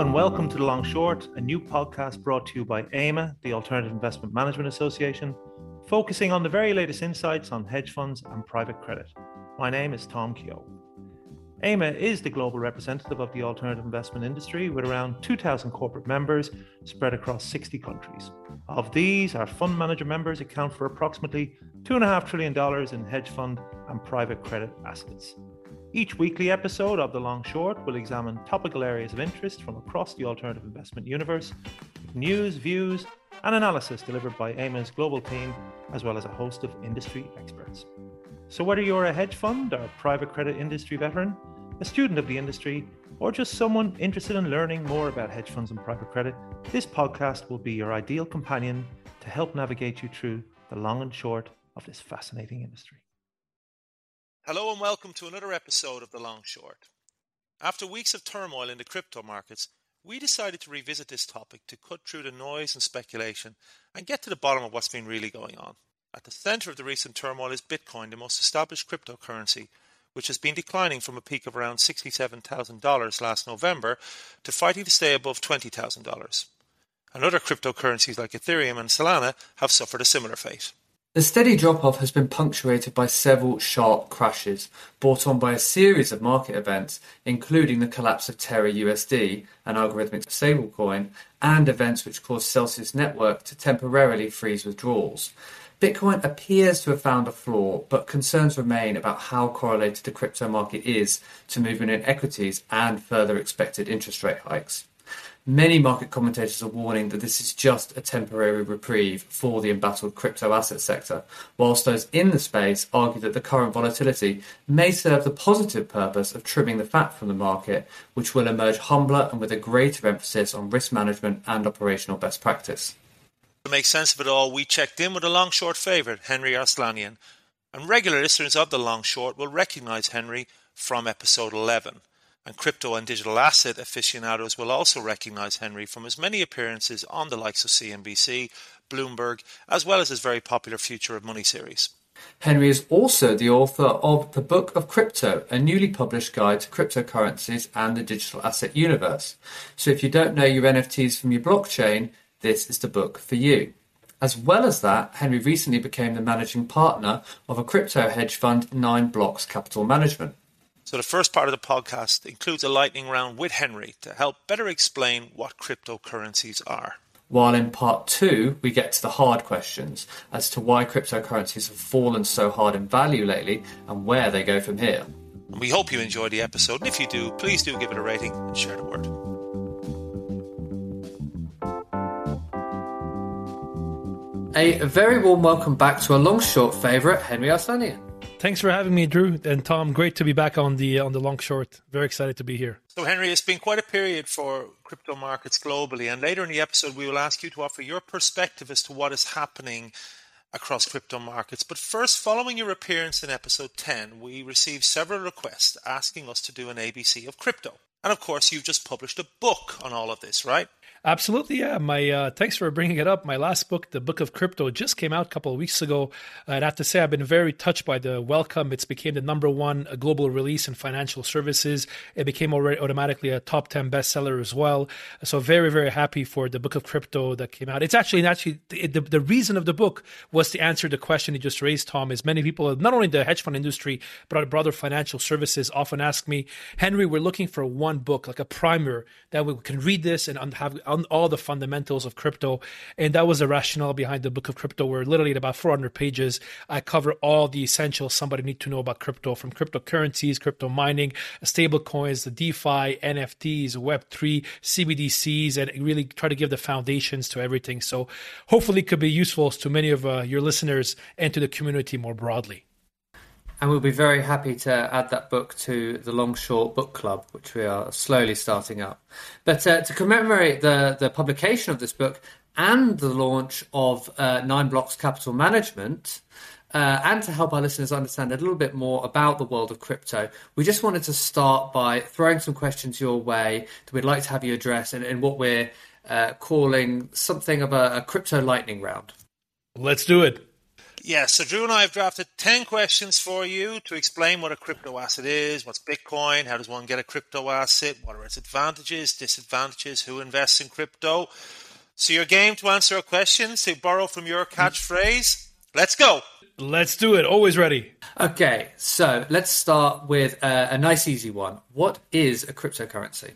and welcome to The Long Short, a new podcast brought to you by AIMA, the Alternative Investment Management Association, focusing on the very latest insights on hedge funds and private credit. My name is Tom Kehoe. AIMA is the global representative of the alternative investment industry with around 2,000 corporate members spread across 60 countries. Of these, our fund manager members account for approximately $2.5 trillion in hedge fund and private credit assets. Each weekly episode of The Long Short will examine topical areas of interest from across the alternative investment universe, news, views, and analysis delivered by AIMA's global team, as well as a host of industry experts. So, whether you're a hedge fund or private credit industry veteran, a student of the industry, or just someone interested in learning more about hedge funds and private credit, this podcast will be your ideal companion to help navigate you through the long and short of this fascinating industry. Hello, and welcome to another episode of The Long Short. After weeks of turmoil in the crypto markets, we decided to revisit this topic to cut through the noise and speculation and get to the bottom of what's been really going on. At the center of the recent turmoil is Bitcoin, the most established cryptocurrency, which has been declining from a peak of around $67,000 last November to fighting to stay above $20,000. And other cryptocurrencies like Ethereum and Solana have suffered a similar fate. The steady drop-off has been punctuated by several sharp crashes, brought on by a series of market events, including the collapse of Terra USD, an algorithmic stablecoin, and events which caused Celsius Network to temporarily freeze withdrawals. Bitcoin appears to have found a floor, but concerns remain about how correlated the crypto market is to movement in equities and further expected interest rate hikes. Many market commentators are warning that this is just a temporary reprieve for the embattled crypto asset sector, whilst those in the space argue that the current volatility may serve the positive purpose of trimming the fat from the market, which will emerge humbler and with a greater emphasis on risk management and operational best practice. To make sense of it all, we checked in with a long short favourite, Henri Arslanian. And regular listeners of the long short will recognise Henri from episode 11. And crypto and digital asset aficionados will also recognise Henri from his many appearances on the likes of CNBC, Bloomberg, as well as his very popular Future of Money series. Henri is also the author of The Book of Crypto, a newly published guide to cryptocurrencies and the digital asset universe. So if you don't know your NFTs from your blockchain, this is the book for you. As well as that, Henri recently became the managing partner of a crypto hedge fund, Nine Blocks Capital Management. So, the first part of the podcast includes a lightning round with Henri to help better explain what cryptocurrencies are. While in part two, we get to the hard questions as to why cryptocurrencies have fallen so hard in value lately and where they go from here. We hope you enjoyed the episode, and if you do, please do give it a rating and share the word. A very warm welcome back to a long short favourite, Henri Arslanian. Thanks for having me, Drew and Tom. Great to be back on the on the long short. Very excited to be here. So, Henri, it's been quite a period for crypto markets globally, and later in the episode, we will ask you to offer your perspective as to what is happening across crypto markets. But first, following your appearance in episode 10, we received several requests asking us to do an ABC of crypto. And of course, you've just published a book on all of this, right? Absolutely, yeah. My uh, thanks for bringing it up. My last book, the Book of Crypto, just came out a couple of weeks ago. And I'd have to say I've been very touched by the welcome. It's became the number one uh, global release in financial services. It became already automatically a top ten bestseller as well. So very very happy for the Book of Crypto that came out. It's actually actually the, the, the reason of the book was to answer the question you just raised, Tom. Is many people, not only the hedge fund industry but broader financial services, often ask me, Henri, we're looking for one book like a primer that we can read this and have on all the fundamentals of crypto. And that was the rationale behind the book of crypto, where literally about 400 pages, I cover all the essentials somebody need to know about crypto from cryptocurrencies, crypto mining, stable coins, the DeFi, NFTs, Web3, CBDCs, and really try to give the foundations to everything. So hopefully it could be useful to many of uh, your listeners and to the community more broadly and we'll be very happy to add that book to the Long Short Book Club, which we are slowly starting up. But uh, to commemorate the, the publication of this book and the launch of uh, Nine Blocks Capital Management, uh, and to help our listeners understand a little bit more about the world of crypto, we just wanted to start by throwing some questions your way that we'd like to have you address in, in what we're uh, calling something of a, a crypto lightning round. Let's do it. Yeah, so Drew and I have drafted 10 questions for you to explain what a crypto asset is, what's Bitcoin, how does one get a crypto asset, what are its advantages, disadvantages, who invests in crypto. So, your game to answer our questions, to borrow from your catchphrase. Let's go. Let's do it. Always ready. Okay, so let's start with uh, a nice, easy one. What is a cryptocurrency?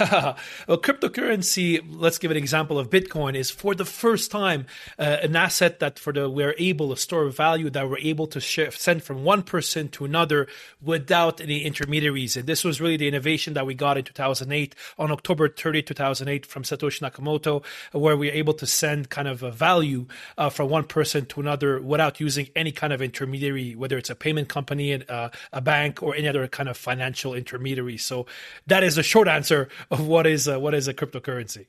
Well, cryptocurrency, let's give an example of Bitcoin, is for the first time uh, an asset that for the we're able to store value that we're able to share, send from one person to another without any intermediaries. And this was really the innovation that we got in 2008 on October 30, 2008 from Satoshi Nakamoto, where we were able to send kind of a value uh, from one person to another without using any kind of intermediary, whether it's a payment company, uh, a bank, or any other kind of financial intermediary. So that is a short answer of what is a, what is a cryptocurrency.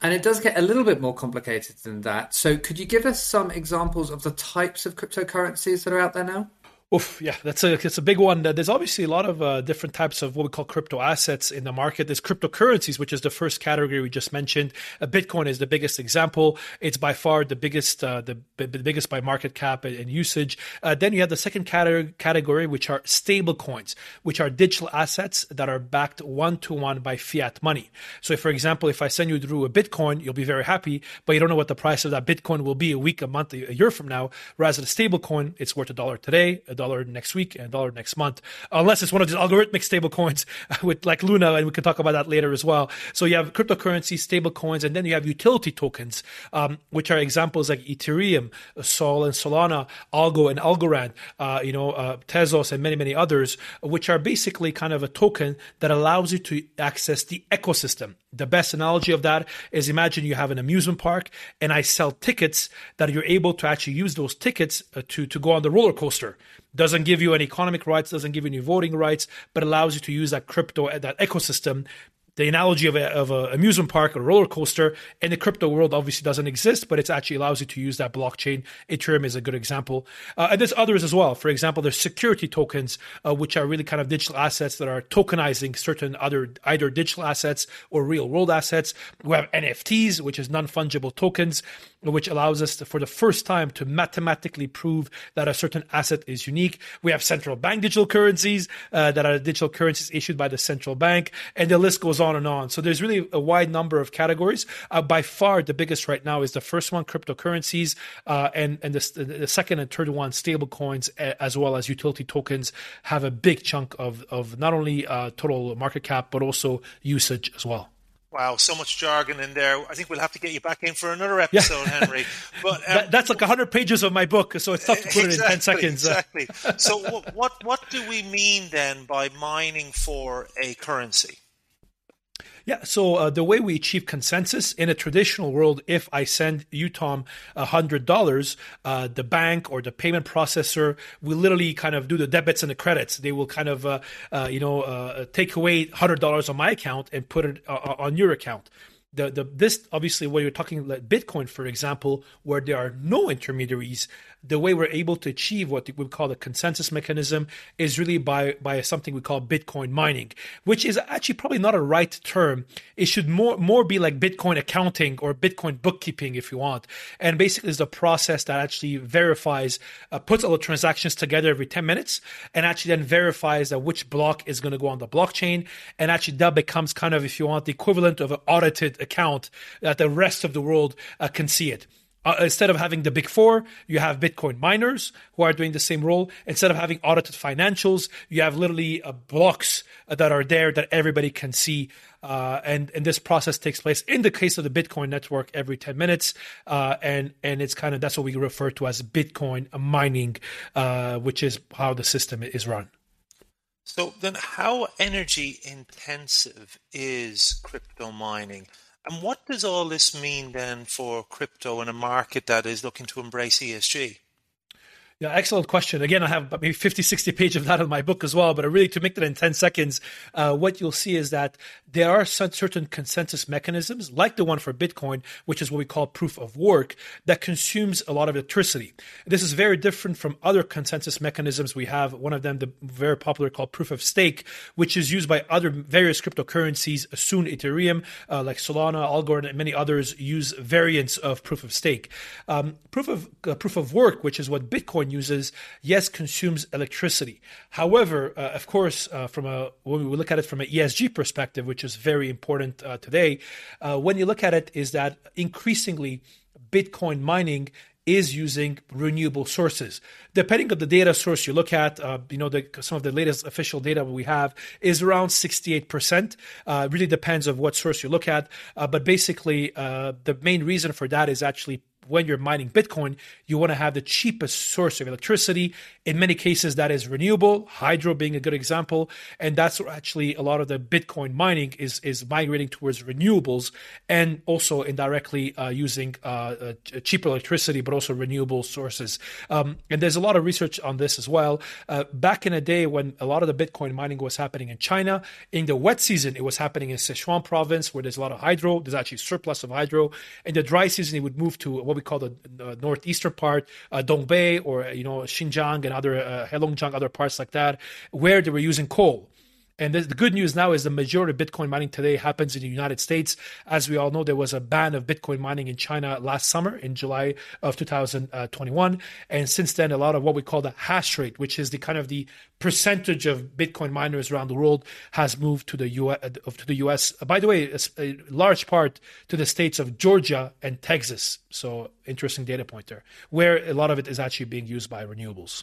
And it does get a little bit more complicated than that. So, could you give us some examples of the types of cryptocurrencies that are out there now? Oof, yeah, that's a it's a big one. There's obviously a lot of uh, different types of what we call crypto assets in the market. There's cryptocurrencies, which is the first category we just mentioned. Uh, Bitcoin is the biggest example. It's by far the biggest, uh, the, the, biggest by market cap and, and usage. Uh, then you have the second category, category, which are stable coins, which are digital assets that are backed one to one by fiat money. So, if, for example, if I send you through a Bitcoin, you'll be very happy, but you don't know what the price of that Bitcoin will be a week, a month, a year from now. Whereas a stable coin, it's worth a dollar today, dollar next week and a dollar next month, unless it's one of these algorithmic stable coins with like Luna, and we can talk about that later as well. So you have cryptocurrency stable coins, and then you have utility tokens, um, which are examples like Ethereum, Sol and Solana, Algo and Algorand, uh, you know, uh, Tezos and many, many others, which are basically kind of a token that allows you to access the ecosystem. The best analogy of that is imagine you have an amusement park and I sell tickets that you're able to actually use those tickets uh, to, to go on the roller coaster. Doesn't give you any economic rights, doesn't give you any voting rights, but allows you to use that crypto, that ecosystem the analogy of a, of a amusement park or roller coaster in the crypto world obviously doesn't exist, but it actually allows you to use that blockchain. Ethereum is a good example. Uh, and there's others as well. For example, there's security tokens, uh, which are really kind of digital assets that are tokenizing certain other either digital assets or real world assets. We have NFTs, which is non-fungible tokens, which allows us to, for the first time to mathematically prove that a certain asset is unique. We have central bank digital currencies uh, that are digital currencies issued by the central bank, and the list goes on and on. So there's really a wide number of categories. Uh, by far, the biggest right now is the first one, cryptocurrencies, uh, and and the, the, second and third one, stable coins, as well as utility tokens, have a big chunk of of not only uh, total market cap but also usage as well. Wow, so much jargon in there. I think we'll have to get you back in for another episode, yeah. Henri. But um, that, that's like hundred pages of my book, so it's tough to put exactly, it in ten seconds. Exactly. so, what, what what do we mean then by mining for a currency? Yeah. So uh, the way we achieve consensus in a traditional world, if I send you Tom hundred dollars, uh, the bank or the payment processor will literally kind of do the debits and the credits. They will kind of uh, uh you know uh, take away hundred dollars on my account and put it uh, on your account the, the this obviously when you're talking like Bitcoin, for example, where there are no intermediaries, the way we're able to achieve what we call the consensus mechanism is really by by something we call Bitcoin mining, which is actually probably not a right term. It should more more be like Bitcoin accounting or Bitcoin bookkeeping, if you want. And basically, is a process that actually verifies, uh, puts all the transactions together every ten minutes, and actually then verifies that which block is going to go on the blockchain, and actually that becomes kind of, if you want, the equivalent of an audited account that the rest of the world uh, can see it. Uh, instead of having the big four, you have Bitcoin miners who are doing the same role. Instead of having audited financials, you have literally uh, blocks that are there that everybody can see. Uh, and and this process takes place in the case of the Bitcoin network every 10 minutes. Uh, and and it's kind of that's what we refer to as Bitcoin mining, uh, which is how the system is run. So then, how energy intensive is crypto mining? And what does all this mean then for crypto in a market that is looking to embrace ESG? Yeah, excellent question. Again, I have maybe 50, 60 pages of that in my book as well, but really to make that in 10 seconds, uh, what you'll see is that there are certain consensus mechanisms, like the one for Bitcoin, which is what we call proof of work, that consumes a lot of electricity. This is very different from other consensus mechanisms we have. One of them, the very popular called proof of stake, which is used by other various cryptocurrencies, soon Ethereum, uh, like Solana, Algorand, and many others use variants of proof of stake. Um, proof of uh, proof of work, which is what Bitcoin uses, yes, consumes electricity. However, uh, of course, uh, from a when we look at it from an ESG perspective, which is very important uh, today, uh, when you look at it, is that increasingly Bitcoin mining is using renewable sources. Depending on the data source you look at, uh, you know, the, some of the latest official data we have is around 68%. Uh, really depends of what source you look at. Uh, but basically, uh, the main reason for that is actually when you're mining Bitcoin, you want to have the cheapest source of electricity. In many cases, that is renewable, hydro being a good example. And that's actually a lot of the Bitcoin mining is, is migrating towards renewables and also indirectly uh, using uh, uh, cheaper electricity, but also renewable sources. Um, and there's a lot of research on this as well. Uh, back in the day when a lot of the Bitcoin mining was happening in China, in the wet season, it was happening in Sichuan province where there's a lot of hydro. There's actually surplus of hydro. In the dry season, it would move to what we call the, the northeastern part, uh, Dongbei or you know Xinjiang and other uh, Heilongjiang, other parts like that, where they were using coal. And the, good news now is the majority of Bitcoin mining today happens in the United States. As we all know, there was a ban of Bitcoin mining in China last summer in July of 2021. And since then, a lot of what we call the hash rate, which is the kind of the percentage of Bitcoin miners around the world, has moved to the US. Uh, to the US. By the way, a large part to the states of Georgia and Texas. So interesting data point there, where a lot of it is actually being used by renewables.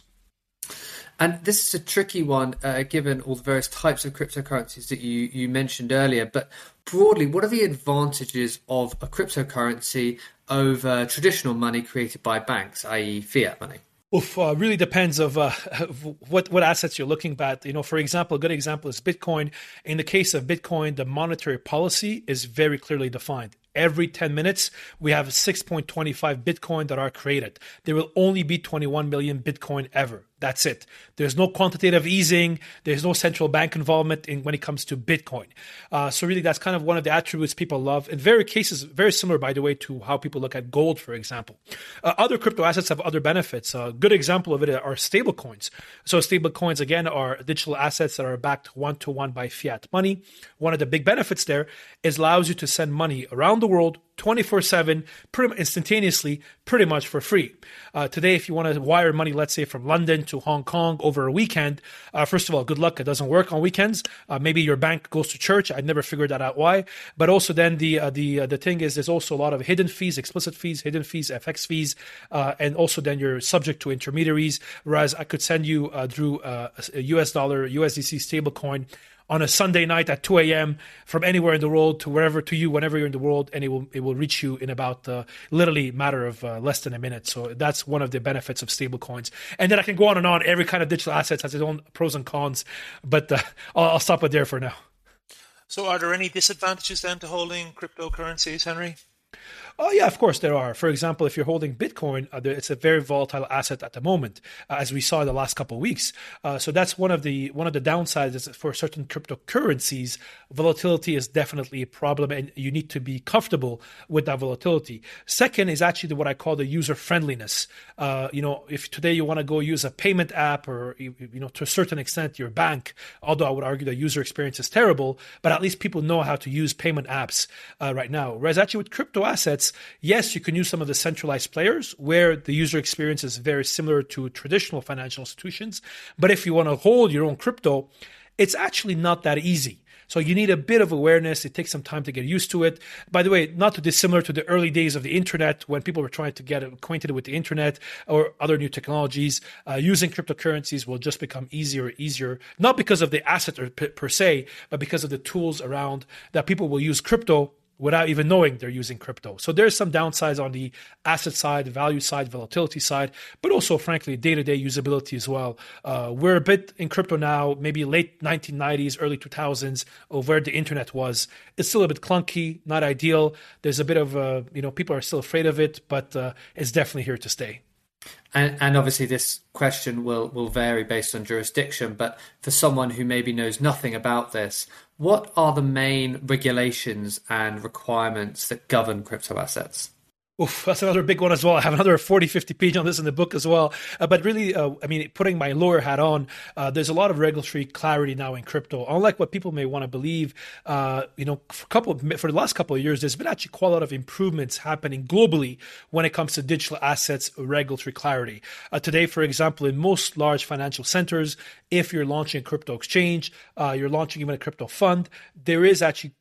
And this is a tricky one, uh, given all the various types of cryptocurrencies that you, you mentioned earlier. But broadly, what are the advantages of a cryptocurrency over traditional money created by banks, i.e., fiat money? Oof, uh, really depends of uh, what what assets you're looking at. You know, for example, a good example is Bitcoin. In the case of Bitcoin, the monetary policy is very clearly defined every 10 minutes, we have 6.25 Bitcoin that are created. There will only be 21 million Bitcoin ever. That's it. There's no quantitative easing. There's no central bank involvement in when it comes to Bitcoin. Uh, so really, that's kind of one of the attributes people love. In very cases, very similar, by the way, to how people look at gold, for example. Uh, other crypto assets have other benefits. A good example of it are stable coins. So stable coins, again, are digital assets that are backed one to one by fiat money. One of the big benefits there is allows you to send money around the world 24 7, pretty instantaneously, pretty much for free. Uh, today, if you want to wire money, let's say from London to Hong Kong over a weekend, uh, first of all, good luck. It doesn't work on weekends. Uh, maybe your bank goes to church. I never figured that out why. But also, then the uh, the uh, the thing is, there's also a lot of hidden fees, explicit fees, hidden fees, FX fees, uh, and also then you're subject to intermediaries. Whereas I could send you through a US dollar, USDC stablecoin on a Sunday night at 2 a.m. from anywhere in the world to wherever to you whenever you're in the world, and it will it will reach you in about uh, literally matter of uh, less than a minute. So that's one of the benefits of stablecoins. And then I can go on and on. Every kind of digital assets has its own pros and cons, but uh, I'll, I'll stop it there for now. So, are there any disadvantages then to holding cryptocurrencies, Henri? Oh, yeah, of course there are. For example, if you're holding Bitcoin, uh, it's a very volatile asset at the moment, uh, as we saw in the last couple of weeks. Uh, so that's one of the one of the downsides for certain cryptocurrencies, volatility is definitely a problem, and you need to be comfortable with that volatility. Second is actually what I call the user friendliness. Uh, you know, if today you want to go use a payment app, or you, you know, to a certain extent, your bank, although I would argue the user experience is terrible, but at least people know how to use payment apps uh, right now. Whereas actually with crypto assets yes, you can use some of the centralized players where the user experience is very similar to traditional financial institutions. But if you want to hold your own crypto, it's actually not that easy. So you need a bit of awareness. It takes some time to get used to it. By the way, not too dissimilar to the early days of the internet when people were trying to get acquainted with the internet or other new technologies. Uh, using cryptocurrencies will just become easier and easier, not because of the asset per, per se, but because of the tools around that people will use crypto without even knowing they're using crypto. So there's some downsides on the asset side, value side, volatility side, but also, frankly, day to day usability as well. Uh, we're a bit in crypto now, maybe late 1990s, early 2000s, of where the internet was. It's still a bit clunky, not ideal. There's a bit of, uh, you know, people are still afraid of it, but uh, it's definitely here to stay. And, and, obviously, this question will, will vary based on jurisdiction. But for someone who maybe knows nothing about this, what are the main regulations and requirements that govern crypto assets? Oof, that's another big one as well. I have another 40, 50 page on this in the book as well. Uh, but really, uh, I mean, putting my lawyer hat on, uh, there's a lot of regulatory clarity now in crypto. Unlike what people may want to believe, uh, you know, for couple of, for the last couple of years, there's been actually quite a lot of improvements happening globally when it comes to digital assets regulatory clarity. Uh, today, for example, in most large financial centers, if you're launching a crypto exchange, uh, you're launching even a crypto fund, there is actually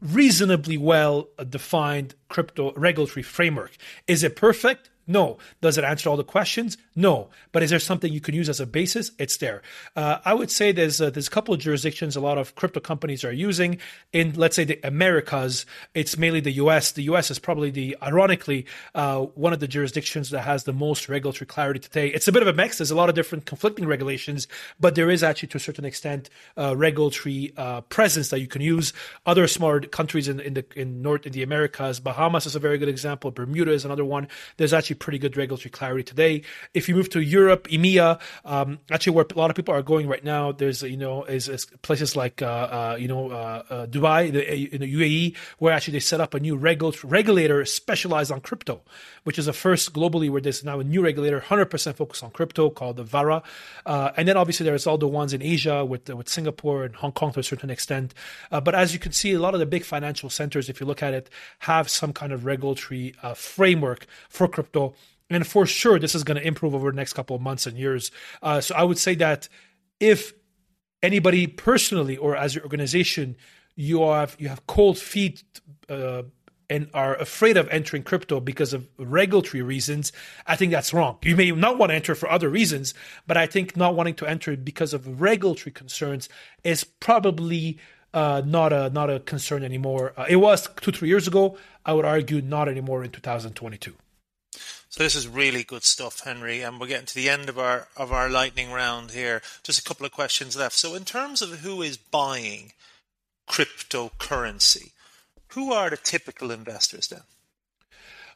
reasonably well defined crypto regulatory framework. Is it perfect? No. Does it answer all the questions? No. But is there something you can use as a basis? It's there. Uh, I would say there's uh, there's a couple of jurisdictions a lot of crypto companies are using. In let's say the Americas, it's mainly the U.S. The U.S. is probably the ironically uh, one of the jurisdictions that has the most regulatory clarity today. It's a bit of a mix. There's a lot of different conflicting regulations, but there is actually to a certain extent uh, regulatory uh, presence that you can use. Other smaller countries in, in the in North in the Americas, Bahamas is a very good example. Bermuda is another one. There's actually pretty good regulatory clarity today. If you move to Europe, EMEA, um, actually where a lot of people are going right now, there's you know is, is places like uh, uh, you know uh, uh Dubai, the, in the UAE, where actually they set up a new regulator specialized on crypto, which is the first globally where there's now a new regulator 100% focused on crypto called the VARA, uh, and then obviously there's all the ones in Asia with with Singapore and Hong Kong to a certain extent. Uh, but as you can see, a lot of the big financial centers, if you look at it, have some kind of regulatory framework for crypto and for sure, this is going to improve over the next couple of months and years. Uh, so I would say that if anybody personally or as your organization, you have you have cold feet uh, and are afraid of entering crypto because of regulatory reasons, I think that's wrong. You may not want to enter for other reasons, but I think not wanting to enter because of regulatory concerns is probably uh, not a not a concern anymore. Uh, it was two three years ago. I would argue not anymore in 2022. So this is really good stuff, Henri, and we're getting to the end of our of our lightning round here. Just a couple of questions left. So in terms of who is buying cryptocurrency, who are the typical investors then?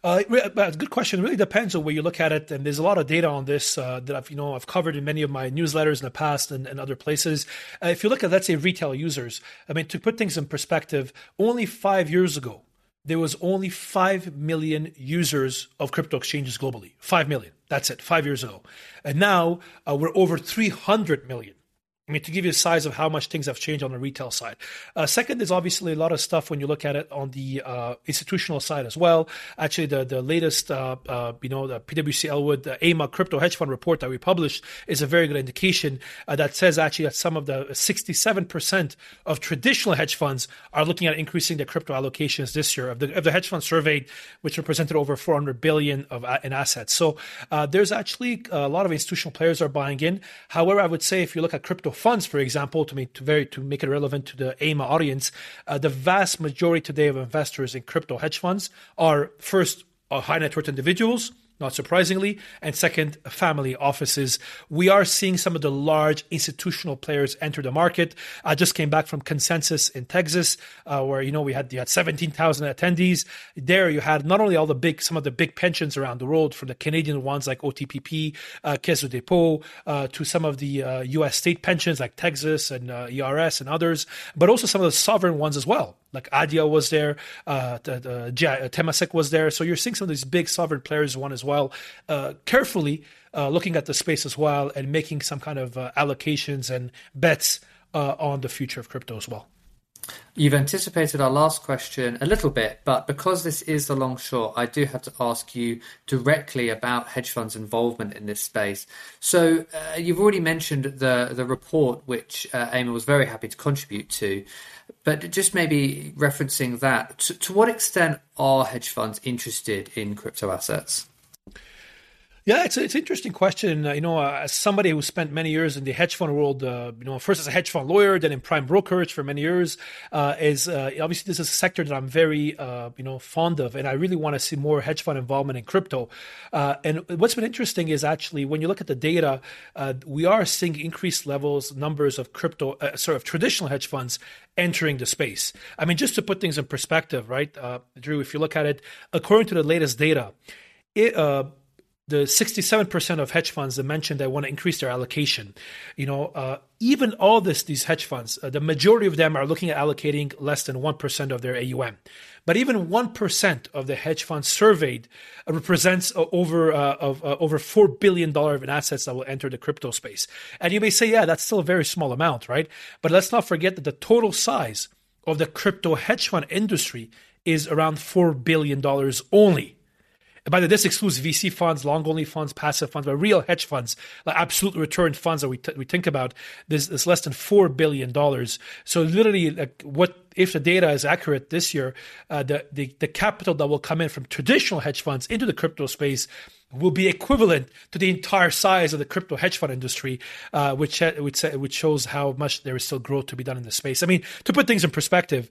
Uh, good question. It really depends on where you look at it, and there's a lot of data on this uh, that I've you know I've covered in many of my newsletters in the past and, and other places. Uh, if you look at let's say retail users, I mean to put things in perspective, only five years ago there was only 5 million users of crypto exchanges globally. 5 million. That's it, five years ago. And now uh, we're over 300 million. I mean, to give you a size of how much things have changed on the retail side. Uh, second is obviously a lot of stuff when you look at it on the uh, institutional side as well. Actually, the the latest, uh, uh you know, the PwC Elwood the AIMA crypto hedge fund report that we published is a very good indication uh, that says actually that some of the 67% of traditional hedge funds are looking at increasing their crypto allocations this year. Of the, of the hedge fund surveyed, which represented over 400 billion of uh, in assets. So there's actually a lot of institutional players are buying in. However, I would say if you look at crypto funds, for example, to make to very to make it relevant to the AIMA audience, uh, the vast majority today of investors in crypto hedge funds are first uh, high net worth individuals not surprisingly. And second, family offices. We are seeing some of the large institutional players enter the market. I just came back from Consensus in Texas, uh, where, you know, we had, you had 17,000 attendees. There you had not only all the big, some of the big pensions around the world, from the Canadian ones like OTPP, uh, Caisse de dépôt, uh, to some of the uh, US state pensions like Texas and uh, ERS and others, but also some of the sovereign ones as well like Adia was there, uh, uh, Temasek was there. So you're seeing some of these big sovereign players one as well, uh, carefully uh, looking at the space as well and making some kind of uh, allocations and bets uh, on the future of crypto as well. You've anticipated our last question a little bit, but because this is the long short, I do have to ask you directly about hedge funds' involvement in this space. So, uh, you've already mentioned the the report, which uh, AIMA was very happy to contribute to, but just maybe referencing that, to, to what extent are hedge funds interested in crypto assets? Yeah, it's a, it's an interesting question. Uh, you know, uh, as somebody who spent many years in the hedge fund world, uh, you know, first as a hedge fund lawyer, then in prime brokerage for many years, uh, is uh, obviously this is a sector that I'm very, uh, you know, fond of, and I really want to see more hedge fund involvement in crypto. and what's been interesting is actually when you look at the data, we are seeing increased levels, numbers of crypto, sort of traditional hedge funds entering the space. I mean, just to put things in perspective, right, Drew? If you look at it, according to the latest data, it the 67% of hedge funds that mentioned they want to increase their allocation, you know, uh, even all this, these hedge funds, uh, the majority of them are looking at allocating less than 1% of their AUM. But even 1% of the hedge funds surveyed uh, represents uh, over uh, of, uh, over $4 billion in assets that will enter the crypto space. And you may say, yeah, that's still a very small amount, right? But let's not forget that the total size of the crypto hedge fund industry is around $4 billion only. And by the way, this excludes VC funds, long only funds, passive funds, but real hedge funds, like absolute return funds that we, t- we think about, there's, there's less than $4 billion. So literally, like what if the data is accurate this year, uh, the, the, the capital that will come in from traditional hedge funds into the crypto space will be equivalent to the entire size of the crypto hedge fund industry, uh, which, which, which shows how much there is still growth to be done in the space. I mean, to put things in perspective,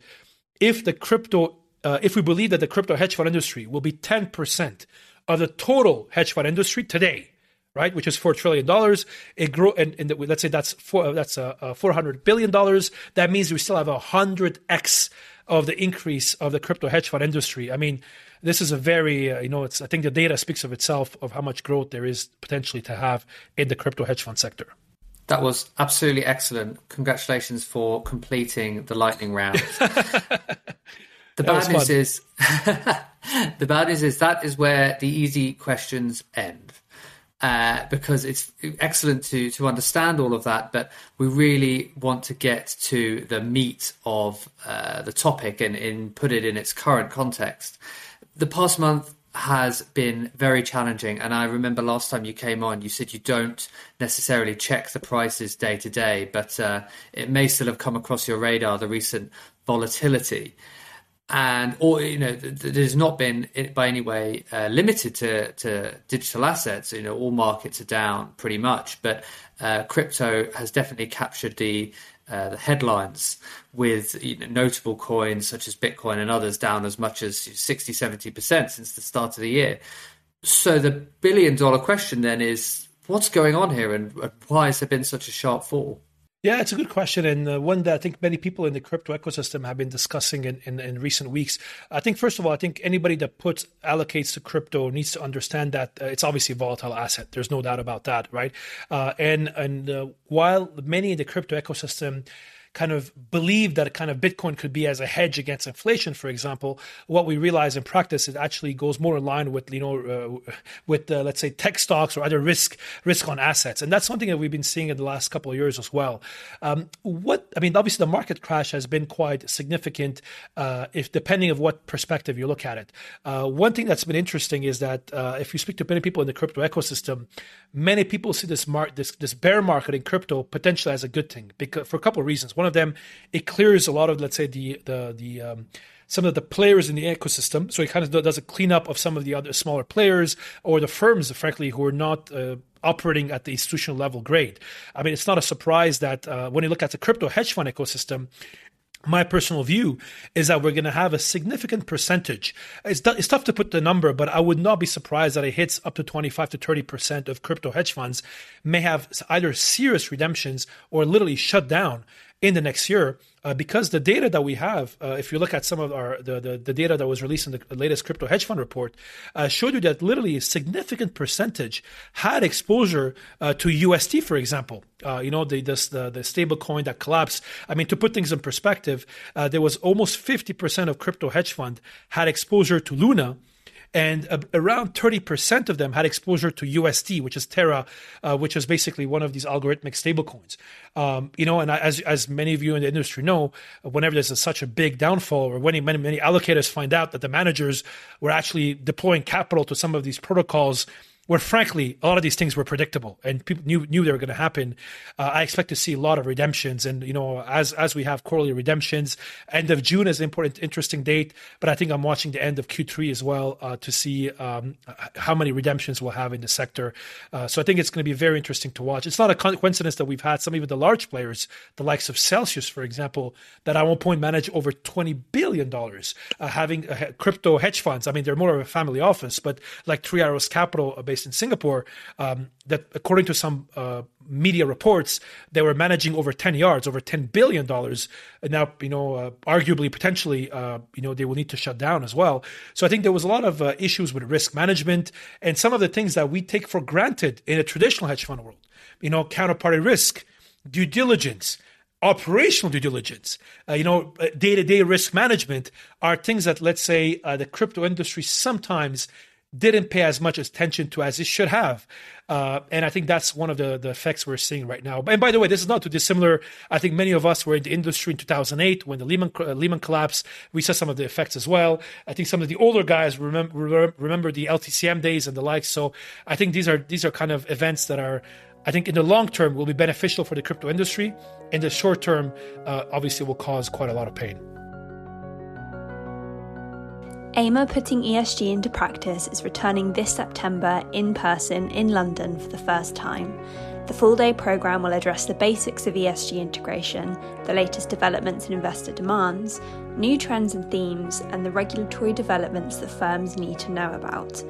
if the crypto uh, if we believe that the crypto hedge fund industry will be 10% of the total hedge fund industry today, right, which is four trillion dollars, it grow and, and let's say that's four, that's uh, uh, 400 billion dollars. That means we still have a hundred x of the increase of the crypto hedge fund industry. I mean, this is a very uh, you know it's I think the data speaks of itself of how much growth there is potentially to have in the crypto hedge fund sector. That was absolutely excellent. Congratulations for completing the lightning round. The bad news is the bad news is that is where the easy questions end. Uh, because it's excellent to to understand all of that, but we really want to get to the meat of uh, the topic and, and put it in its current context. The past month has been very challenging, and I remember last time you came on, you said you don't necessarily check the prices day to day, but uh, it may still have come across your radar the recent volatility and or you know that has not been by any way uh, limited to, to digital assets. You know, all markets are down pretty much, but uh, crypto has definitely captured the uh, the headlines with you know, notable coins such as Bitcoin and others down as much as 60, 70% since the start of the year. So the billion dollar question then is what's going on here and why has there been such a sharp fall? Yeah, it's a good question, and uh, one that I think many people in the crypto ecosystem have been discussing in, in, in, recent weeks. I think, first of all, I think anybody that puts allocates to crypto needs to understand that uh, it's obviously a volatile asset. There's no doubt about that, right? Uh, and and uh, while many in the crypto ecosystem kind of believe that kind of Bitcoin could be as a hedge against inflation, for example, what we realize in practice it actually goes more in line with you know uh, with uh, let's say tech stocks or other risk risk on assets, and that's something that we've been seeing in the last couple of years as well. Um, what I mean, obviously, the market crash has been quite significant, uh, if depending of what perspective you look at it. Uh, one thing that's been interesting is that uh, if you speak to many people in the crypto ecosystem, many people see this mar- this this bear market in crypto potentially as a good thing because for a couple of reasons. One of them, it clears a lot of let's say the the the um, some of the players in the ecosystem. So it kind of does a cleanup of some of the other smaller players or the firms, frankly, who are not uh, operating at the institutional level grade. I mean, it's not a surprise that uh, when you look at the crypto hedge fund ecosystem, my personal view is that we're going to have a significant percentage. It's, it's tough to put the number, but I would not be surprised that it hits up to 25 to 30% of crypto hedge funds may have either serious redemptions or literally shut down in the next year uh, because the data that we have, uh, if you look at some of our the, the, the, data that was released in the latest crypto hedge fund report, uh, showed you that literally a significant percentage had exposure uh, to UST, for example. Uh, you know the this, the the stable coin that collapsed. I mean, to put things in perspective, uh, there was almost fifty percent of crypto hedge fund had exposure to Luna and uh, around 30% of them had exposure to UST, which is Terra, uh, which is basically one of these algorithmic stablecoins. Um, you know, and as as many of you in the industry know, whenever there's a, such a big downfall, or when many many allocators find out that the managers were actually deploying capital to some of these protocols where frankly a lot of these things were predictable and people knew knew they were going to happen. Uh, I expect to see a lot of redemptions, and you know, as as we have quarterly redemptions, end of June is an important, interesting date. But I think I'm watching the end of Q3 as well uh, to see um, how many redemptions we'll have in the sector. Uh, so I think it's going to be very interesting to watch. It's not a coincidence that we've had some even the large players, the likes of Celsius, for example, that at one point manage over 20 billion dollars, uh, having crypto hedge funds. I mean, they're more of a family office, but like Three Arrows Capital, based based in Singapore um, that, according to some uh, media reports, they were managing over 10 yards, over 10 billion dollars. Now, you know, uh, arguably, potentially, uh, you know, they will need to shut down as well. So I think there was a lot of uh, issues with risk management and some of the things that we take for granted in a traditional hedge fund world. You know, counterparty risk, due diligence operational due diligence, uh, you know, day to day risk management are things that, let's say, uh, the crypto industry sometimes didn't pay as much attention to as it should have. Uh, and I think that's one of the, the effects we're seeing right now. And by the way, this is not too dissimilar. I think many of us were in the industry in 2008 when the Lehman, uh, Lehman collapsed. We saw some of the effects as well. I think some of the older guys remember, remember the LTCM days and the like. So I think these are, these are kind of events that are, I think in the long term will be beneficial for the crypto industry. In the short term, uh, obviously will cause quite a lot of pain. AIMA Putting ESG into Practice is returning this September in person in London for the first time. The full day programme will address the basics of ESG integration, the latest developments in investor demands, new trends and themes, and the regulatory developments that firms need to know about.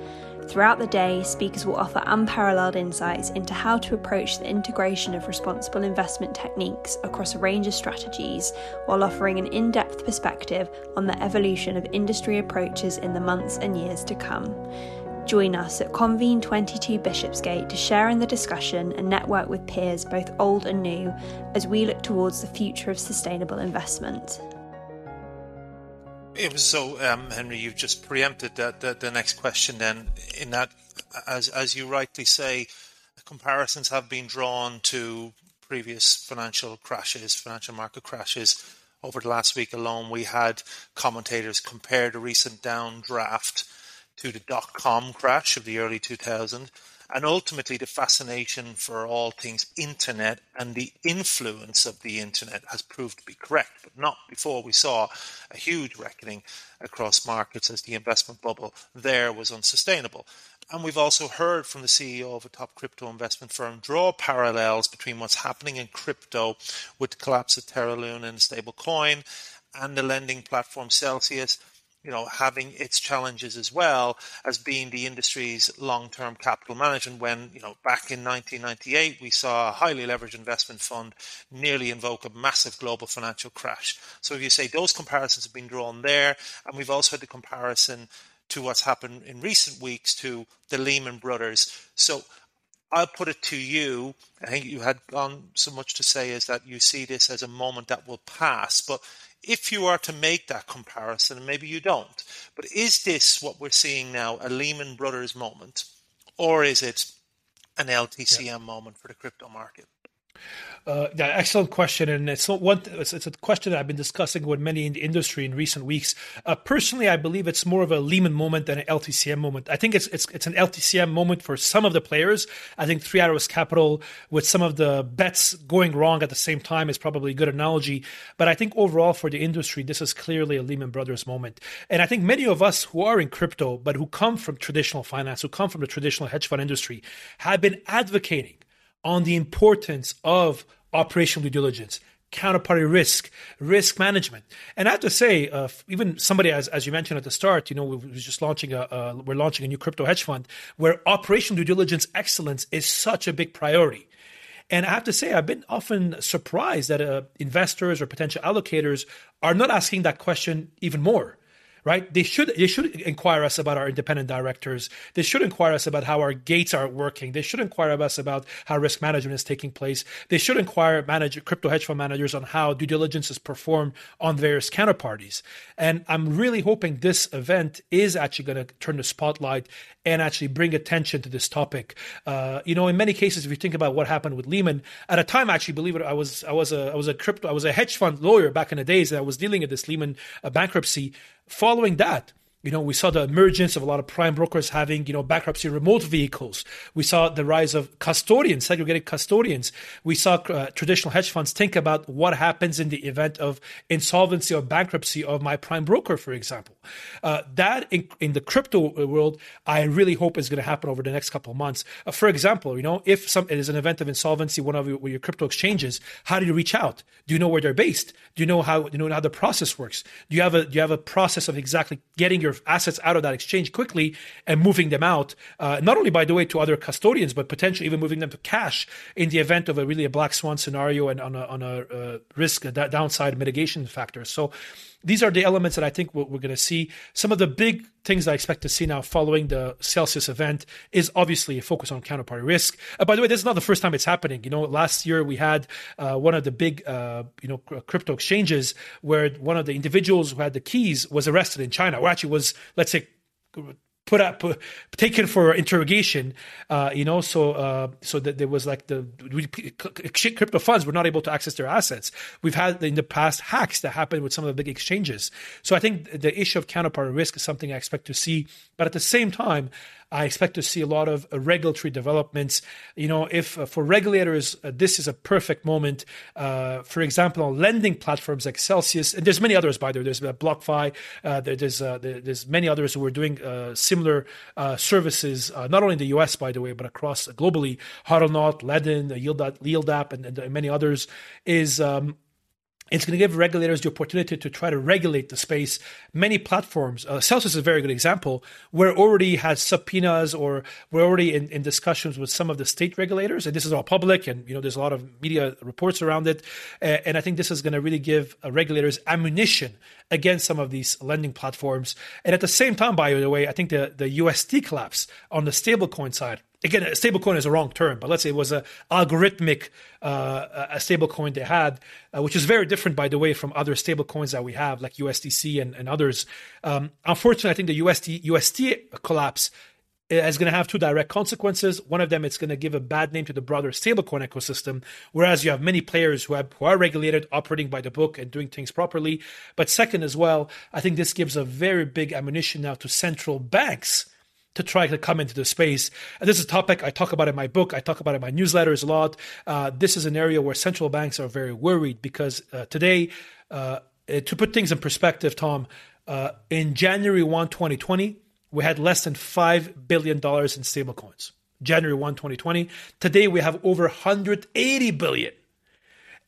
Throughout the day, speakers will offer unparalleled insights into how to approach the integration of responsible investment techniques across a range of strategies, while offering an in depth perspective on the evolution of industry approaches in the months and years to come. Join us at Convene 22 Bishopsgate to share in the discussion and network with peers both old and new as we look towards the future of sustainable investment. It was so, um, Henri. You've just preempted that, that the next question. Then, in that, as as you rightly say, comparisons have been drawn to previous financial crashes, financial market crashes. Over the last week alone, we had commentators compare the recent downdraft to the dot com crash of the early 2000s and ultimately the fascination for all things internet and the influence of the internet has proved to be correct, but not before we saw a huge reckoning across markets as the investment bubble there was unsustainable. And we've also heard from the CEO of a top crypto investment firm draw parallels between what's happening in crypto with the collapse of Terra Luna and stablecoin and the lending platform Celsius you know, having its challenges as well as being the industry's long-term capital management. When you know, back in 1998, we saw a highly leveraged investment fund nearly invoke a massive global financial crash. So if you say those comparisons have been drawn there, and we've also had the comparison to what's happened in recent weeks to the Lehman Brothers. So I'll put it to you. I think you had gone so much to say is that you see this as a moment that will pass, but if you are to make that comparison, and maybe you don't, but is this what we're seeing now, a Lehman Brothers moment, or is it an LTCM yeah. moment for the crypto market? Uh, yeah, excellent question, and it's one. It's, it's, a question that I've been discussing with many in the industry in recent weeks. Uh, personally, I believe it's more of a Lehman moment than an LTCM moment. I think it's it's it's an LTCM moment for some of the players. I think Three Arrows Capital, with some of the bets going wrong at the same time, is probably a good analogy. But I think overall for the industry, this is clearly a Lehman Brothers moment. And I think many of us who are in crypto, but who come from traditional finance, who come from the traditional hedge fund industry, have been advocating on the importance of operational due diligence, counterparty risk, risk management. And I have to say, uh, even somebody, as, as you mentioned at the start, you know, we are just launching a, uh, we're launching a new crypto hedge fund where operational due diligence excellence is such a big priority. And I have to say, I've been often surprised that uh, investors or potential allocators are not asking that question even more right? They should they should inquire us about our independent directors. They should inquire us about how our gates are working. They should inquire us about how risk management is taking place. They should inquire manager crypto hedge fund managers on how due diligence is performed on various counterparties. And I'm really hoping this event is actually going to turn the spotlight and actually bring attention to this topic. Uh, you know, in many cases, if you think about what happened with Lehman, at a time, actually, believe it, I was I was a I was a crypto I was a hedge fund lawyer back in the days, that I was dealing with this Lehman uh, bankruptcy. Following that, you know, we saw the emergence of a lot of prime brokers having, you know, bankruptcy remote vehicles. We saw the rise of custodians, segregated custodians. We saw uh, traditional hedge funds think about what happens in the event of insolvency or bankruptcy of my prime broker, for example. Uh, that in, in, the crypto world, I really hope is going to happen over the next couple of months. Uh, for example, you know, if some it is an event of insolvency, one of your, your crypto exchanges, how do you reach out? Do you know where they're based? Do you know how you know how the process works? Do you have a do you have a process of exactly getting your assets out of that exchange quickly and moving them out, uh, not only by the way to other custodians, but potentially even moving them to cash in the event of a really a black swan scenario and on a, on a uh, risk a downside mitigation factor. So these are the elements that I think we're, we're going to see. Some of the big things I expect to see now following the Celsius event is obviously a focus on counterparty risk. Uh, by the way, this is not the first time it's happening. You know, last year we had uh, one of the big, uh, you know, crypto exchanges where one of the individuals who had the keys was arrested in China, or actually was, let's say, put up taken for interrogation uh, you know so uh, so that there was like the crypto funds were not able to access their assets. We've had in the past hacks that happened with some of the big exchanges. So i think the issue of counterparty risk is something i expect to see but at the same time I expect to see a lot of uh, regulatory developments. You know, if uh, for regulators, uh, this is a perfect moment. Uh, for example, on lending platforms like Celsius, and there's many others by the way. There's BlockFi. Uh, there's uh, there's many others who are doing similar services, not only in the U.S. by the way, but across globally. Hodlnaut, Ledn, Yield, Yield App, and, and, many others is um, it's going to give regulators the opportunity to try to regulate the space. Many platforms, uh, Celsius is a very good example, where already has subpoenas or we're already in, in, discussions with some of the state regulators, and this is all public, and you know there's a lot of media reports around it, uh, and I think this is going to really give uh, regulators ammunition against some of these lending platforms. And at the same time, by the way, I think the the UST collapse on the stablecoin side again, a stablecoin is a wrong term, but let's say it was a algorithmic uh, a stablecoin they had, uh, which is very different, by the way, from other stablecoins that we have, like USDC and, and others. Um, unfortunately, I think the UST collapse is going to have two direct consequences. One of them, it's going to give a bad name to the broader stablecoin ecosystem, whereas you have many players who, have, who are regulated, operating by the book, and doing things properly. But second, as well, I think this gives a very big ammunition now to central banks to try to come into the space. And this is a topic I talk about in my book. I talk about in my newsletters a lot. Uh, this is an area where central banks are very worried because uh, today, uh, to put things in perspective, Tom, uh, in January 1, 2020, we had less than $5 billion in stablecoins. January 1, 2020. Today, we have over 180 billion.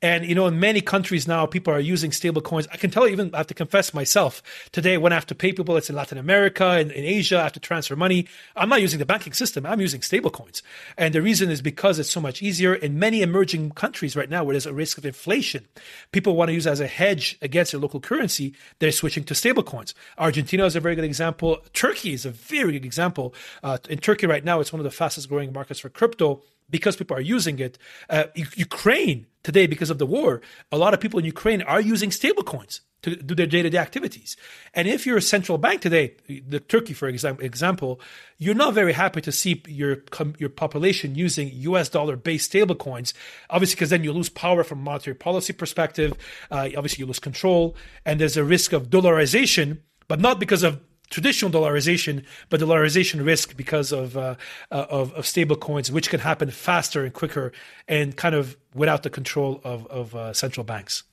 And you know, in many countries now, people are using stable coins. I can tell you, even I have to confess myself today, when I have to pay people, it's in Latin America and in Asia, I have to transfer money. I'm not using the banking system. I'm using stable coins. And the reason is because it's so much easier in many emerging countries right now where there's a risk of inflation. People want to use as a hedge against their local currency. They're switching to stable coins. Argentina is a very good example. Turkey is a very good example. Uh, in Turkey right now, it's one of the fastest growing markets for crypto because people are using it. Uh, Ukraine today, because of the war, a lot of people in Ukraine are using stablecoins to do their day-to-day activities. And if you're a central bank today, the Turkey, for example, example, you're not very happy to see your your population using U.S. dollar-based stablecoins. Obviously, because then you lose power from monetary policy perspective. Uh, obviously, you lose control, and there's a risk of dollarization, but not because of traditional dollarization, but dollarization risk because of uh, uh, of, of stable coins, which can happen faster and quicker, and kind of without the control of of uh, central banks.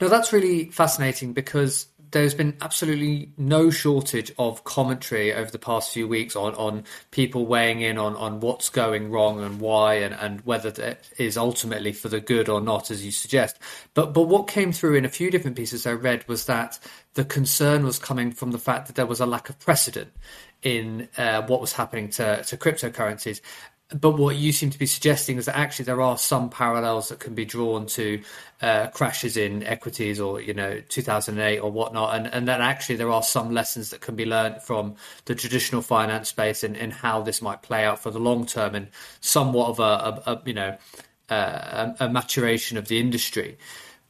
No, that's really fascinating because there's been absolutely no shortage of commentary over the past few weeks on, on people weighing in on, on what's going wrong and why and, and whether that is ultimately for the good or not, as you suggest. But but what came through in a few different pieces I read was that the concern was coming from the fact that there was a lack of precedent in uh, what was happening to, to cryptocurrencies. But what you seem to be suggesting is that actually there are some parallels that can be drawn to uh, crashes in equities or, you know, 2008 or whatnot. And, and that actually there are some lessons that can be learned from the traditional finance space and, how this might play out for the long term and somewhat of a, a, a you know, uh, a, a maturation of the industry.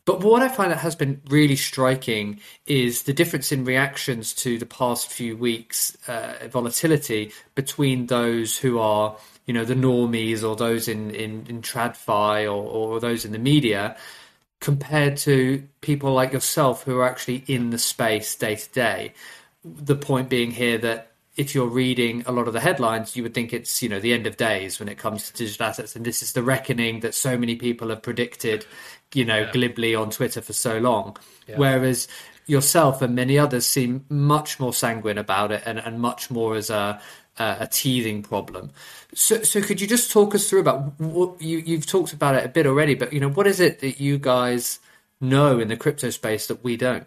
But what I find that has been really striking is the difference in reactions to the past few weeks' uh, volatility between those who are you know the normies or those in in, in tradfi or, or those in the media compared to people like yourself who are actually in the space day to day the point being here that if you're reading a lot of the headlines you would think it's you know the end of days when it comes to digital assets and this is the reckoning that so many people have predicted you know yeah. glibly on twitter for so long yeah. whereas yourself and many others seem much more sanguine about it and, and much more as a uh, a teething problem. So, so could you just talk us through about what you, you've talked about it a bit already, but you know, what is it that you guys know in the crypto space that we don't?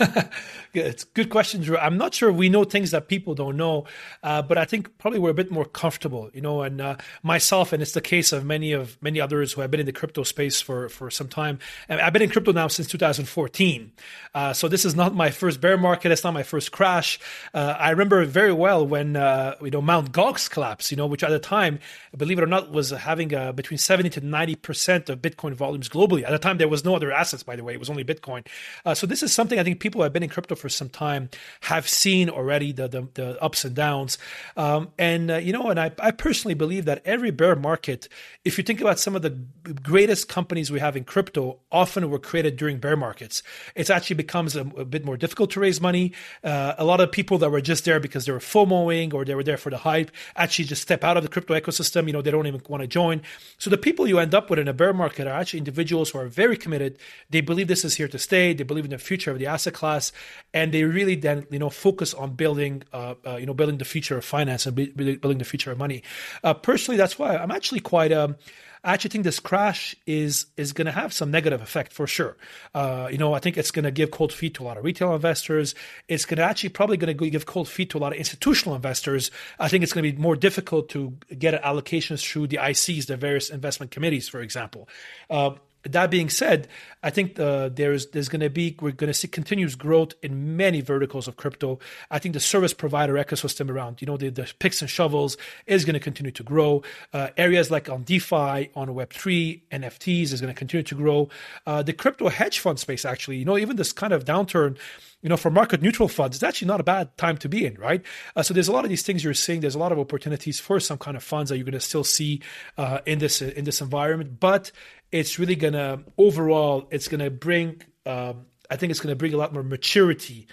it's good question, Drew. I'm not sure we know things that people don't know, uh, but I think probably we're a bit more comfortable, you know. And uh, myself, and it's the case of many of many others who have been in the crypto space for for some time. And I've been in crypto now since 2014, uh, so this is not my first bear market. It's not my first crash. Uh, I remember very well when uh, you know Mount Gox collapsed, you know, which at the time, believe it or not, was having uh, between 70 to 90 percent of Bitcoin volumes globally. At the time, there was no other assets, by the way; it was only Bitcoin. so this is something I think people who have been in crypto for some time have seen already the the, the ups and downs. Um, and uh, you know, and I, I personally believe that every bear market, if you think about some of the greatest companies we have in crypto, often were created during bear markets. It actually becomes a, a bit more difficult to raise money. Uh, a lot of people that were just there because they were FOMOing or they were there for the hype actually just step out of the crypto ecosystem. You know, they don't even want to join. So the people you end up with in a bear market are actually individuals who are very committed. They believe this is here to stay. They believe in the future of the asset class, and they really then you know focus on building uh, uh, you know building the future of finance and building the future of money. Uh, personally, that's why I'm actually quite. Um, I actually think this crash is is going to have some negative effect for sure. Uh, you know, I think it's going to give cold feet to a lot of retail investors. It's going to actually probably going to give cold feet to a lot of institutional investors. I think it's going to be more difficult to get allocations through the ICs, the various investment committees, for example. Uh, that being said, I think uh, there's there's going to be we're going to see continuous growth in many verticals of crypto. I think the service provider ecosystem around you know the, the picks and shovels is going to continue to grow. Uh, areas like on DeFi, on Web three, NFTs is going to continue to grow. Uh, the crypto hedge fund space actually, you know, even this kind of downturn you know, for market neutral funds, it's actually not a bad time to be in, right? Uh, so there's a lot of these things you're seeing. There's a lot of opportunities for some kind of funds that you're going to still see uh, in this in this environment, but it's really going to overall, it's going to bring. Um, I think it's going to bring a lot more maturity,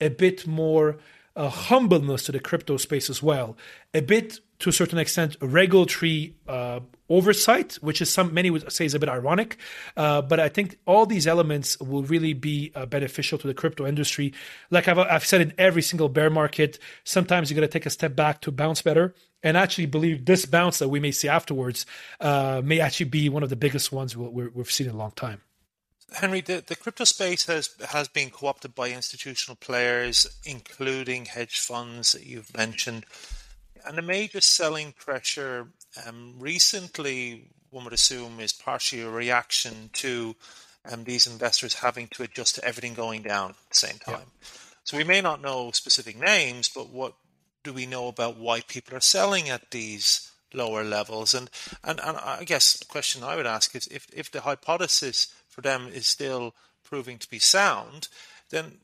a bit more uh, humbleness to the crypto space as well, a bit to a certain extent regulatory uh, oversight, which is some many would say is a bit ironic, uh, but I think all these elements will really be uh, beneficial to the crypto industry. Like I've, I've said in every single bear market, sometimes you got to take a step back to bounce better. And actually believe this bounce that we may see afterwards uh, may actually be one of the biggest ones we have seen in a long time. Henri, the, the crypto space has has been co-opted by institutional players, including hedge funds that you've mentioned and the major selling pressure um, recently, one would assume, is partially a reaction to um, these investors having to adjust to everything going down at the same time. Yeah. So we may not know specific names, but what do we know about why people are selling at these lower levels? And and, and I guess the question I would ask is if if the hypothesis for them is still proving to be sound, then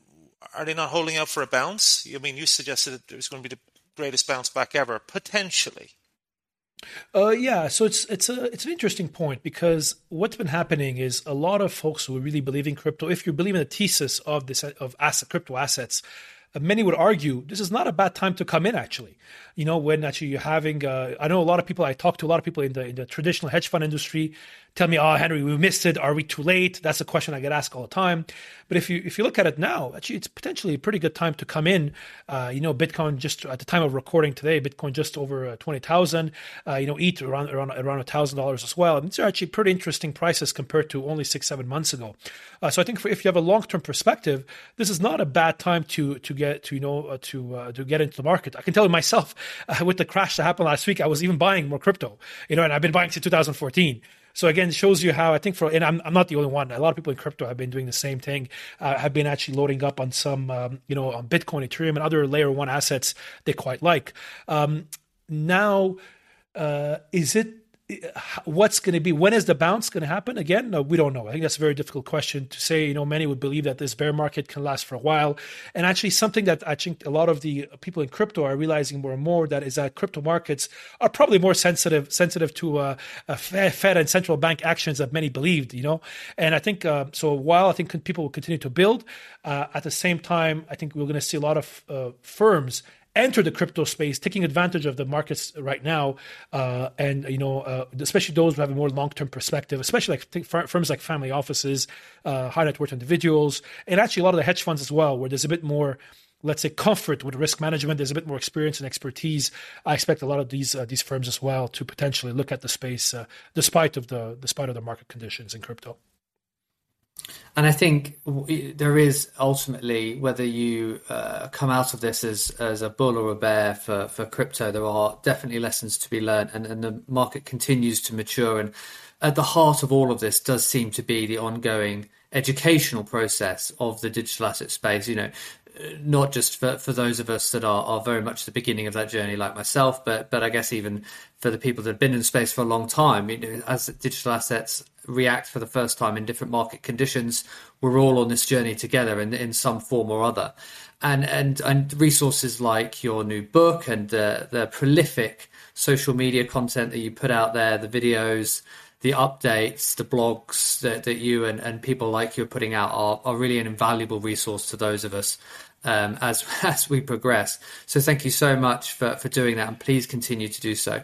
are they not holding out for a bounce? I mean, you suggested that there's going to be the greatest bounce back ever, potentially. Uh, yeah, so it's it's a it's an interesting point because what's been happening is a lot of folks who really believe in crypto. If you believe in the thesis of this of asset crypto assets, uh, many would argue this is not a bad time to come in. Actually, you know, when actually you're having, uh, I know a lot of people. I talk to a lot of people in the in the traditional hedge fund industry tell me, oh, Henri, we missed it. Are we too late? That's a question I get asked all the time. But if you if you look at it now, actually, it's potentially a pretty good time to come in. Uh, you know, Bitcoin just at the time of recording today, Bitcoin just over uh, twenty thousand. Uh, you know, ETH around around around thousand dollars as well. And these are actually pretty interesting prices compared to only six seven months ago. Uh, so I think for, if you have a long term perspective, this is not a bad time to to get to you know uh, to uh, to get into the market. I can tell you myself with the crash that happened last week, I was even buying more crypto. You know, and I've been buying since 2014. So again, shows you how I think for, and I'm, I'm not the only one. A lot of people in crypto have been doing the same thing. Uh, have been actually loading up on some, um, you know, on Bitcoin, Ethereum, and other layer one assets they quite like. Um, now, uh, is it what's going to be when is the bounce going to happen? Again no we don't know. I think that's a very difficult question to say. You know many would believe that this bear market can last for a while. And actually something that i think a lot of the people in crypto are realizing more and more that is that crypto markets are probably more sensitive sensitive to uh, fed and central bank actions that many believed you know? And i think uh, so while i think people will continue to build uh, at the same time i think we're going to see a lot of uh, firms enter the crypto space, taking advantage of the markets right now, uh, and you know, uh, especially those who have a more long-term perspective, especially like firms like family offices, uh, high net worth individuals, and actually a lot of the hedge funds as well, where there's a bit more. Let's say comfort with risk management. There's a bit more experience and expertise. I expect a lot of these uh, these firms as well to potentially look at the space, uh, despite of the despite of the market conditions in crypto. And I think there is ultimately whether you uh, come out of this as as a bull or a bear for for crypto, there are definitely lessons to be learned, and, and the market continues to mature. And at the heart of all of this does seem to be the ongoing educational process of the digital asset space. You know, not just for, for those of us that are, are very much the beginning of that journey, like myself, but but I guess even for the people that have been in space for a long time, you know, as digital assets react for the first time in different market conditions, we're all on this journey together in, in some form or other. And and and resources like your new book and the the prolific social media content that you put out there, the videos, the updates, the blogs that, that you and, and people like you are putting out are, are really an invaluable resource to those of us um, as as we progress. So thank you so much for, for doing that, and please continue to do so.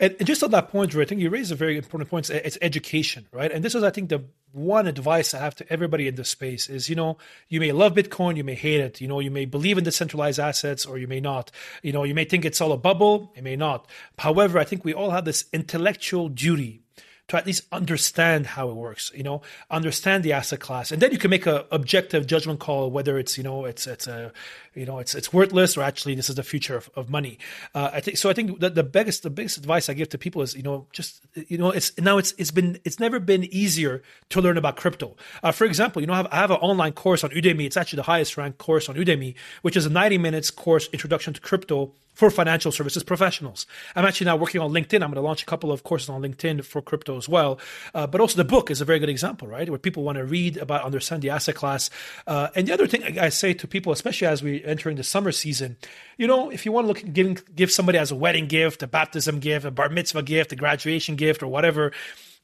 And, just on that point, Drew, I think you raise a very important point. It's education, right? And this is, I think, the one advice I have to everybody in this space is, you know, you may love Bitcoin, you may hate it, you know, you may believe in decentralized assets or you may not. You know, you may think it's all a bubble, it may not. However, I think we all have this intellectual duty to at least understand how it works, you know, understand the asset class. And then you can make a objective judgment call whether it's, you know, it's it's a you know it's it's worthless or actually this is the future of, of money. Uh, I think so I think that the biggest the biggest advice I give to people is, you know, just you know, it's now it's it's been it's never been easier to learn about crypto. Uh, for example, you know, I have, I have an online course on Udemy. It's actually the highest ranked course on Udemy, which is a 90 minutes course introduction to crypto for financial services professionals. I'm actually now working on LinkedIn. I'm going to launch a couple of courses on LinkedIn for crypto as well. Uh, but also the book is a very good example, right? Where people want to read about, understand the asset class. Uh, and the other thing I say to people, especially as we're entering the summer season, you know, if you want to look giving give somebody as a wedding gift, a baptism gift, a bar mitzvah gift, a graduation gift, or whatever,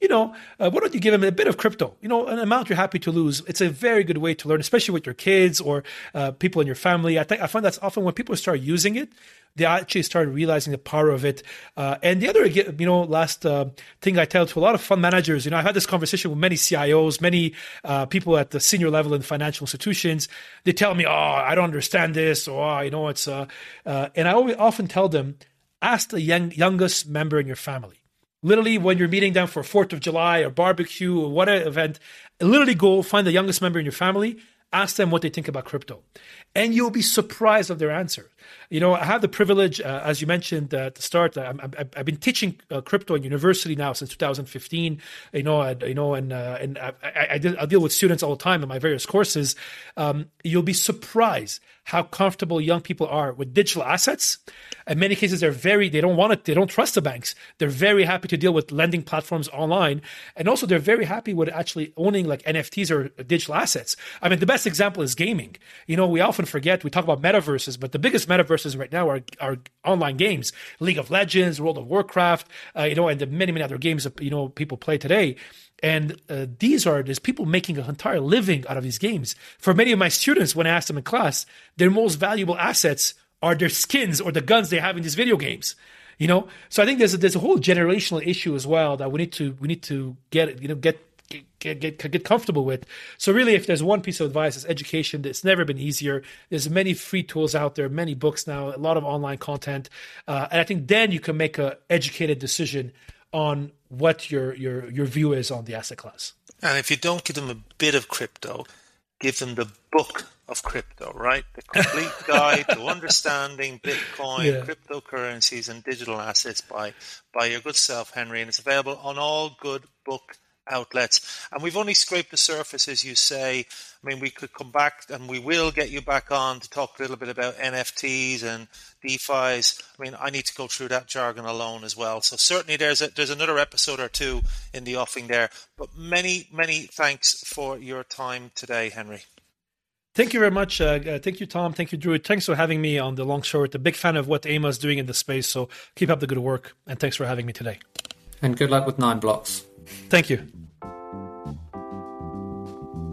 you know, uh, why don't you give them a bit of crypto? You know, an amount you're happy to lose. It's a very good way to learn, especially with your kids or uh, people in your family. I think I find that's often when people start using it, they actually start realizing the power of it. Uh, and the other, you know, last uh, thing I tell to a lot of fund managers, you know, I've had this conversation with many CIOs, many uh, people at the senior level in financial institutions. They tell me, "Oh, I don't understand this," or oh, "You know, it's," uh, and I always, often tell them, ask the young, youngest member in your family. Literally, when you're meeting them for Fourth of July or barbecue or whatever event, literally go find the youngest member in your family ask them what they think about crypto. And you'll be surprised of their answer you know i have the privilege uh, as you mentioned uh, at the start i have been teaching uh, crypto in university now since 2015 you know I, you know and uh, and I, I, I, deal with students all the time in my various courses um, you'll be surprised how comfortable young people are with digital assets. In many cases, they're very, they don't want it, they don't trust the banks. They're very happy to deal with lending platforms online. And also, they're very happy with actually owning like NFTs or digital assets. I mean, the best example is gaming. You know, we often forget, we talk about metaverses, but the biggest metaverses right now are, are online games League of Legends, World of Warcraft, uh, you know, and the many, many other games that, you know, people play today. And uh, these are there's people making an entire living out of these games. For many of my students, when I ask them in class, their most valuable assets are their skins or the guns they have in these video games. You know, so I think there's a, there's a whole generational issue as well that we need to we need to get you know get get, get get comfortable with. So really, if there's one piece of advice, it's education. It's never been easier. There's many free tools out there, many books now, a lot of online content, uh, and I think then you can make a educated decision on what your your your view is on the asset class. And if you don't give them a bit of crypto, give them the book of crypto, right? The complete guide to understanding Bitcoin, yeah. cryptocurrencies, and digital assets by by your good self, Henri, and it's available on all good book outlets. And we've only scraped the surface, as you say. I mean, we could come back and we will get you back on to talk a little bit about NFTs and DeFi's. I mean, I need to go through that jargon alone as well. So certainly there's a, there's another episode or two in the offing there. But many, many thanks for your time today, Henri. Thank you very much. Uh, uh, thank you, Tom. Thank you, Drew. Thanks for having me on the long short. A big fan of what AIMA is doing in the space. So keep up the good work. And thanks for having me today. And good luck with nine blocks. Thank you.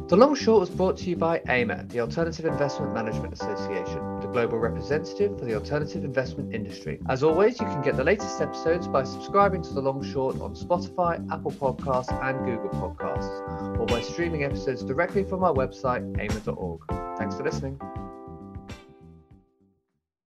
The Long Short was brought to you by AIMA, the Alternative Investment Management Association, the global representative for the alternative investment industry. As always, you can get the latest episodes by subscribing to The Long Short on Spotify, Apple Podcasts, and Google Podcasts, or by streaming episodes directly from our website, aima.org. Thanks for listening.